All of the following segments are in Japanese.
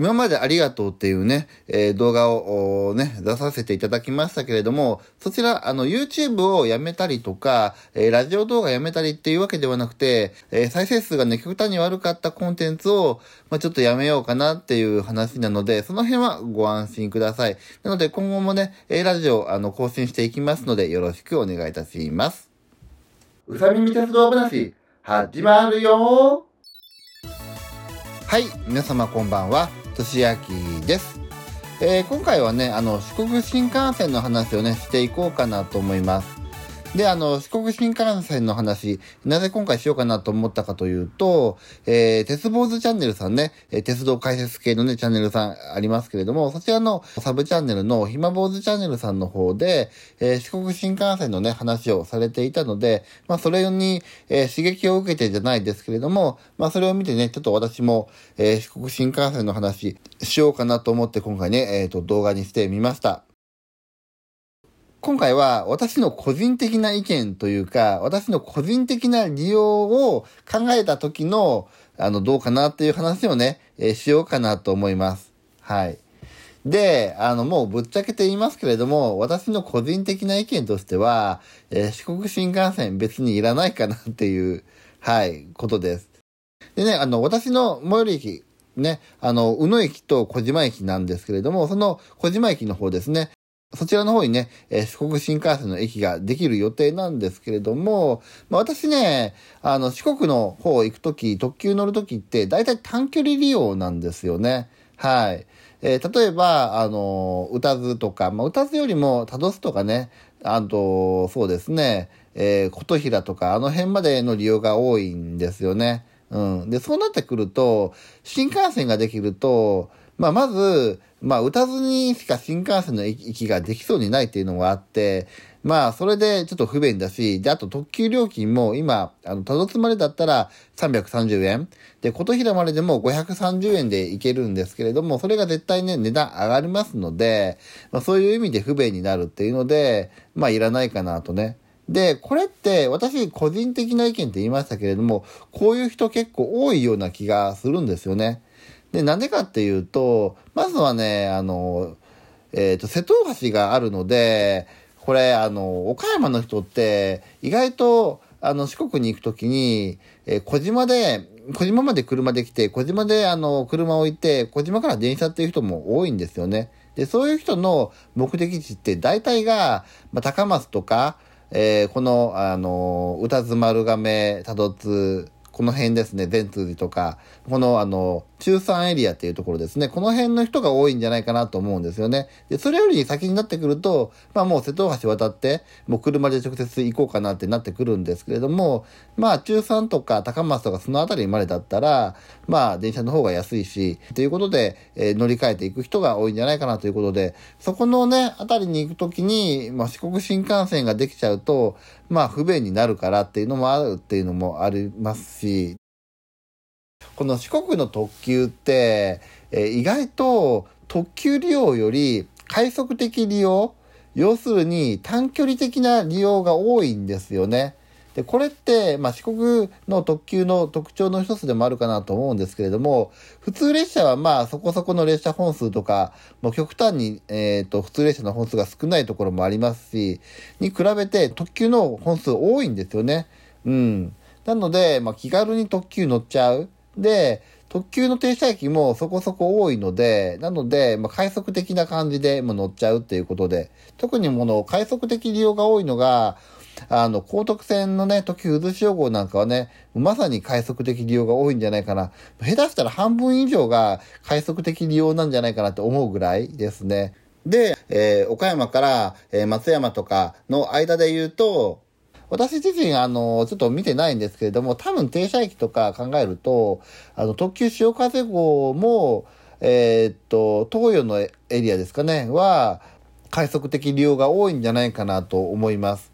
今までありがとうっていうね、えー、動画をね、出させていただきましたけれども、そちら、あの、YouTube をやめたりとか、えー、ラジオ動画やめたりっていうわけではなくて、えー、再生数がね、極端に悪かったコンテンツを、まあ、ちょっとやめようかなっていう話なので、その辺はご安心ください。なので、今後もね、えラジオ、あの、更新していきますので、よろしくお願いいたします。うさみみ鉄道話、始まるよはい、皆様こんばんは。としあきです。えー、今回はね、あの、四国新幹線の話をね、していこうかなと思います。で、あの、四国新幹線の話、なぜ今回しようかなと思ったかというと、えー、鉄坊主チャンネルさんね、え鉄道解説系のね、チャンネルさんありますけれども、そちらのサブチャンネルのひま坊主チャンネルさんの方で、えー、四国新幹線のね、話をされていたので、まあ、それに、えー、刺激を受けてじゃないですけれども、まあ、それを見てね、ちょっと私も、えー、四国新幹線の話しようかなと思って今回ね、えっ、と、動画にしてみました。今回は私の個人的な意見というか、私の個人的な利用を考えた時の、あの、どうかなっていう話をね、えー、しようかなと思います。はい。で、あの、もうぶっちゃけて言いますけれども、私の個人的な意見としては、えー、四国新幹線別にいらないかなっていう、はい、ことです。でね、あの、私の最寄り駅、ね、あの、宇野駅と小島駅なんですけれども、その小島駅の方ですね、そちらの方にね、えー、四国新幹線の駅ができる予定なんですけれども、まあ、私ね、あの、四国の方行くとき、特急乗るときって、大体短距離利用なんですよね。はい。えー、例えば、あの、歌図とか、まあ、歌図よりも、タドスとかね、あと、そうですね、えー、琴平とか、あの辺までの利用が多いんですよね。うん。で、そうなってくると、新幹線ができると、まあ、まず、まあ、打たずにしか新幹線の行きができそうにないっていうのがあって、まあ、それでちょっと不便だし、で、あと特急料金も今、あの、たどつまでだったら330円。で、琴平まででも530円で行けるんですけれども、それが絶対ね、値段上がりますので、まあ、そういう意味で不便になるっていうので、まあ、いらないかなとね。で、これって私個人的な意見って言いましたけれども、こういう人結構多いような気がするんですよね。で、なんでかっていうと、まずはね、あの、えっ、ー、と、瀬戸大橋があるので、これ、あの、岡山の人って、意外と、あの、四国に行くときに、えー、小島で、小島まで車で来て、小島で、あの、車を置いて、小島から電車っていう人も多いんですよね。で、そういう人の目的地って、大体が、まあ、高松とか、えー、この、あの、歌津丸亀、多度津、この辺ですね、善通寺とか、このあの、中山エリアっていうところですね、この辺の人が多いんじゃないかなと思うんですよね。で、それより先になってくると、まあもう瀬戸大橋渡って、もう車で直接行こうかなってなってくるんですけれども、まあ中山とか高松とかその辺りまでだったら、まあ電車の方が安いし、ということで、えー、乗り換えていく人が多いんじゃないかなということで、そこのね、辺りに行くときに、まあ四国新幹線ができちゃうと、まあ不便になるからっていうのもあるっていうのもありますし、この四国の特急って、え、意外と特急利用より快速的利用、要するに短距離的な利用が多いんですよね。で、これって、まあ、四国の特急の特徴の一つでもあるかなと思うんですけれども、普通列車はまあそこそこの列車本数とか、もう極端に、えっ、ー、と、普通列車の本数が少ないところもありますし、に比べて特急の本数多いんですよね。うん。なので、まあ、気軽に特急乗っちゃう。で、特急の停車駅もそこそこ多いので、なので、まあ、快速的な感じでも乗っちゃうっていうことで、特にもの、快速的利用が多いのが、あの、高徳線のね、特急渦潮号なんかはね、まさに快速的利用が多いんじゃないかな。下手したら半分以上が快速的利用なんじゃないかなって思うぐらいですね。で、えー、岡山から、えー、松山とかの間で言うと、私自身、あの、ちょっと見てないんですけれども、多分停車駅とか考えると、あの、特急潮風号も、えー、っと、東洋のエリアですかね、は、快速的利用が多いんじゃないかなと思います。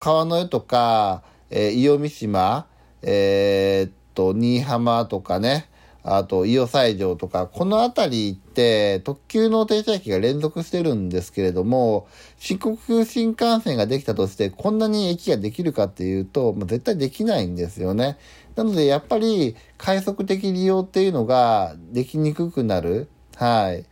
川の湯とか、えー、伊予三島、えー、っと、新居浜とかね、あと、伊予西条とか、この辺りって、特急の停車駅が連続してるんですけれども、四国新幹線ができたとして、こんなに駅ができるかっていうと、もう絶対できないんですよね。なので、やっぱり快速的利用っていうのができにくくなる。はい。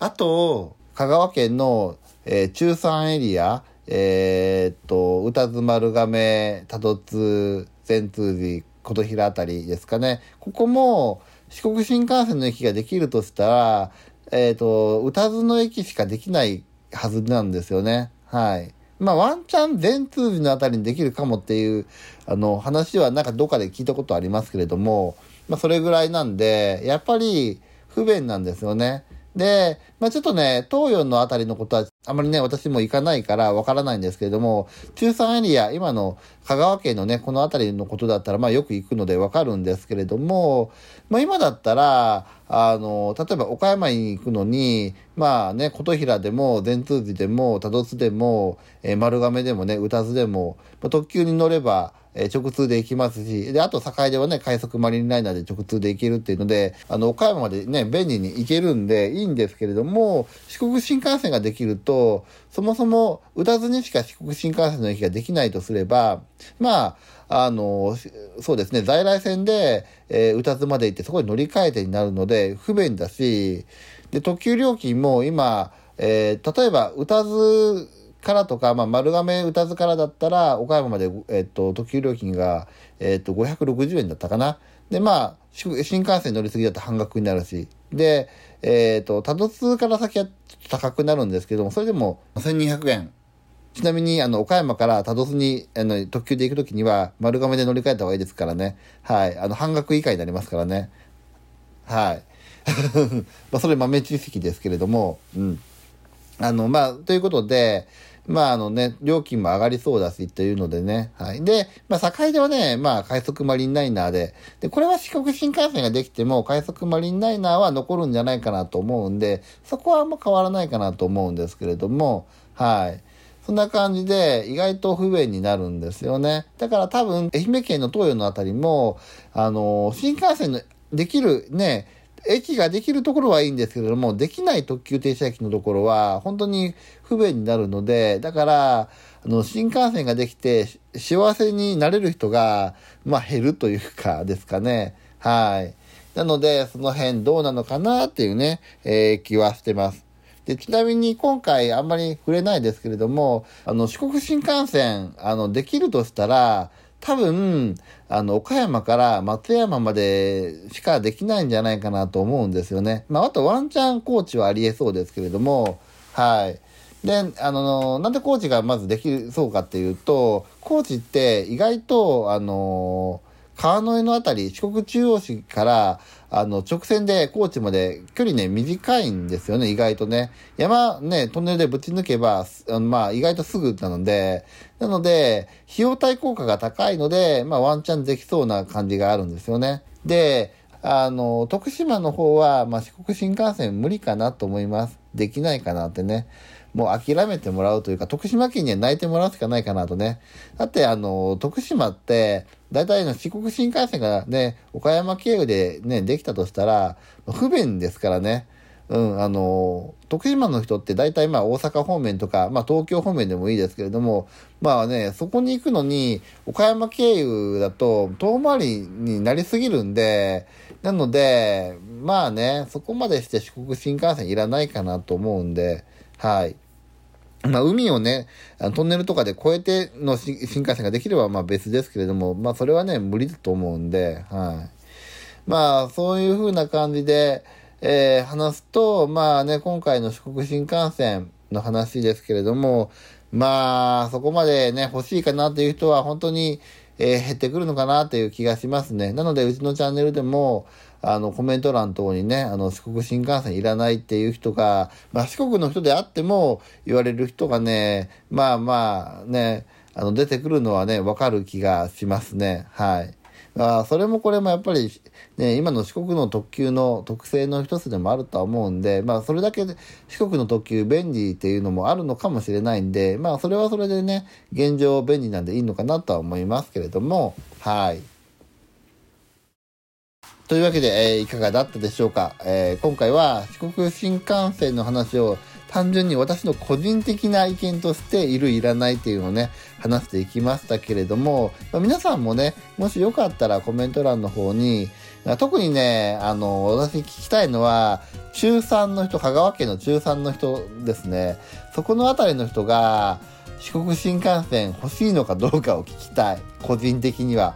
あと、香川県の、えー、中山エリア、えー、っと、歌津丸亀、多度津、善通寺、琴平あたりですかね。ここも四国新幹線の駅ができるとしたら、えっ、と、歌津の駅しかできないはずなんですよね。はい。まあ、ワンチャン全通寺のあたりにできるかもっていう、あの、話はなんかどっかで聞いたことありますけれども、まあ、それぐらいなんで、やっぱり不便なんですよね。で、まあ、ちょっとね、東洋のあたりのことは、あまりね、私も行かないからわからないんですけれども、中山エリア、今の香川県のね、このあたりのことだったら、まあよく行くのでわかるんですけれども、まあ今だったら、あの、例えば岡山に行くのに、まあね、琴平でも、善通寺でも、多度津でも、えー、丸亀でもね、歌津でも、まあ、特急に乗れば、えー、直通で行きますし、で、あと境ではね、快速マリンライナーで直通で行けるっていうので、あの、岡山までね、便利に行けるんでいいんですけれども、四国新幹線ができると、そもそも打たずにしか四国新幹線の駅ができないとすれば、まあ、あの、そうですね、在来線で、えー、宇多津まで行ってそこに乗り換えてになるので不便だし、で、特急料金も今、えー、例えば宇多津からとか、まあ、丸亀宇多津からだったら、岡山まで、えっと、特急料金が、えっと、560円だったかな。で、まあ、新幹線乗り継ぎだと半額になるし。で、えっと、多度津から先はちょっと高くなるんですけども、それでも1200円。ちなみに、あの、岡山から多度津に、あの、特急で行くときには、丸亀で乗り換えた方がいいですからね。はい。あの、半額以下になりますからね。はい。まあ、それ豆知識ですけれども、うん。あの、まあ、ということで、まああのね、料金も上がりそうだしっていうのでね。はい。で、まあ境ではね、まあ快速マリンライナーで、で、これは四国新幹線ができても快速マリンライナーは残るんじゃないかなと思うんで、そこはあんま変わらないかなと思うんですけれども、はい。そんな感じで意外と不便になるんですよね。だから多分、愛媛県の東洋のあたりも、あの、新幹線のできるね、駅ができるところはいいんですけれども、できない特急停車駅のところは、本当に不便になるので、だから、あの、新幹線ができて、幸せになれる人が、まあ、減るというか、ですかね。はい。なので、その辺どうなのかなっていうね、えー、気はしてます。で、ちなみに今回あんまり触れないですけれども、あの、四国新幹線、あの、できるとしたら、多分、あの、岡山から松山までしかできないんじゃないかなと思うんですよね。まあ、あとワンチャンコーチはありえそうですけれども、はい。で、あの、なんでコーチがまずできそうかっていうと、コーチって意外と、あの、川の江のあたり、四国中央市から、あの、直線で高知まで距離ね、短いんですよね、意外とね。山ね、トンネルでぶち抜けば、あまあ、意外とすぐなので、なので、費用対効果が高いので、まあ、ワンチャンできそうな感じがあるんですよね。で、あの、徳島の方は、まあ、四国新幹線無理かなと思います。できないかなってね。もう諦めてもらうというか、徳島県には泣いてもらうしかないかなとね。だって、あの、徳島って、大体の四国新幹線がね、岡山経由でね、できたとしたら、不便ですからね。うん、あの、徳島の人って大体まあ大阪方面とか、まあ東京方面でもいいですけれども、まあね、そこに行くのに、岡山経由だと遠回りになりすぎるんで、なので、まあね、そこまでして四国新幹線いらないかなと思うんで、はい。まあ、海をね、トンネルとかで越えての新幹線ができればまあ別ですけれども、まあそれはね、無理だと思うんで、はい。まあ、そういう風な感じで、えー、話すと、まあね、今回の四国新幹線の話ですけれども、まあ、そこまでね、欲しいかなっていう人は本当に、えー、減ってくるのかなっていう気がしますね。なので、うちのチャンネルでも、あの、コメント欄等にね、あの、四国新幹線いらないっていう人が、まあ、四国の人であっても言われる人がね、まあまあね、あの、出てくるのはね、わかる気がしますね。はい。あそれもこれもやっぱり、ね、今の四国の特急の特性の一つでもあるとは思うんで、まあそれだけ四国の特急便利っていうのもあるのかもしれないんで、まあそれはそれでね、現状便利なんでいいのかなとは思いますけれども、はい。というわけで、えー、いかがだったでしょうか、えー、今回は四国新幹線の話を単純に私の個人的な意見としているいらないっていうのをね、話していきましたけれども、ま、皆さんもね、もしよかったらコメント欄の方に、特にね、あの、私聞きたいのは、中3の人、香川県の中3の人ですね。そこのあたりの人が、四国新幹線欲しいのかどうかを聞きたい。個人的には。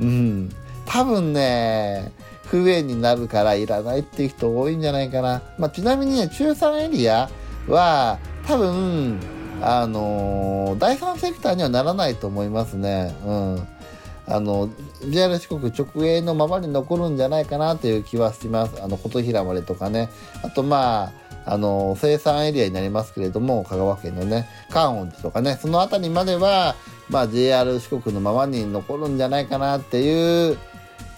うん。多分ね、不便になるからいらないっていう人多いんじゃないかな。まあ、ちなみにね、中3エリアは多分、あのー、第三セクターにはならないと思いますね。うん。あの、JR 四国直営のままに残るんじゃないかなという気はします。あの、琴平までとかね。あと、まあ、あの、生産エリアになりますけれども、香川県のね、観音寺とかね、その辺りまでは、まあ、JR 四国のままに残るんじゃないかなっていう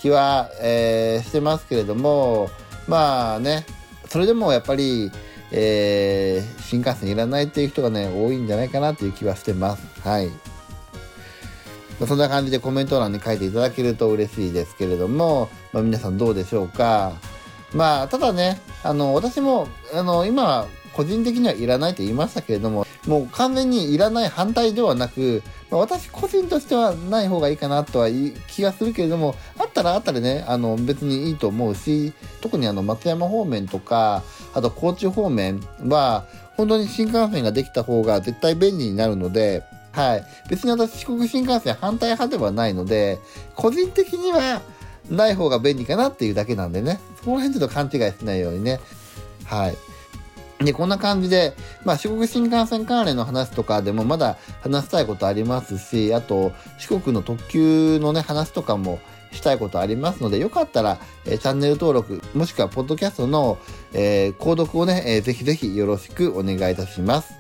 気は、えー、してますけれども、まあね、それでもやっぱり、えー、新幹線いらないっていう人がね、多いんじゃないかなっていう気はしてます。はい。そんな感じでコメント欄に書いていただけると嬉しいですけれども、まあ、皆さんどうでしょうか。まあ、ただね、あの、私も、あの、今、個人的にはいらないと言いましたけれども、もう完全にいらない反対ではなく、まあ、私個人としてはない方がいいかなとは気がするけれども、あったらあったらね、あの別にいいと思うし、特にあの松山方面とか、あと高知方面は、本当に新幹線ができた方が絶対便利になるので、はい。別に私四国新幹線反対派ではないので、個人的にはない方が便利かなっていうだけなんでね、そこら辺ちょっと勘違いしないようにね。はい。で、こんな感じで、まあ、四国新幹線関連の話とかでもまだ話したいことありますし、あと、四国の特急のね、話とかもしたいことありますので、よかったら、え、チャンネル登録、もしくは、ポッドキャストの、えー、購読をね、えー、ぜひぜひよろしくお願いいたします。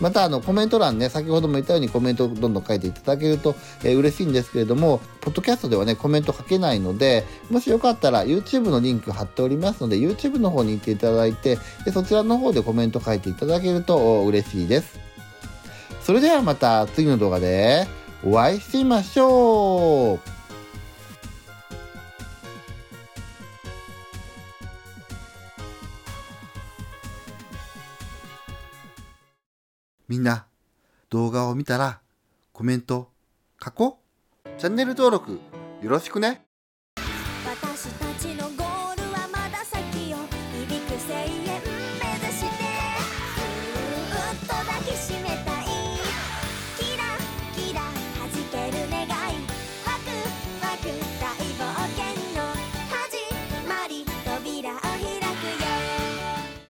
またあのコメント欄ね、先ほども言ったようにコメントをどんどん書いていただけると、えー、嬉しいんですけれども、ポッドキャストではね、コメント書けないので、もしよかったら YouTube のリンク貼っておりますので、YouTube の方に行っていただいて、でそちらの方でコメント書いていただけると嬉しいです。それではまた次の動画でお会いしましょうみんな、動画を見たら、コメント、書こう。チャンネル登録、よろしくね。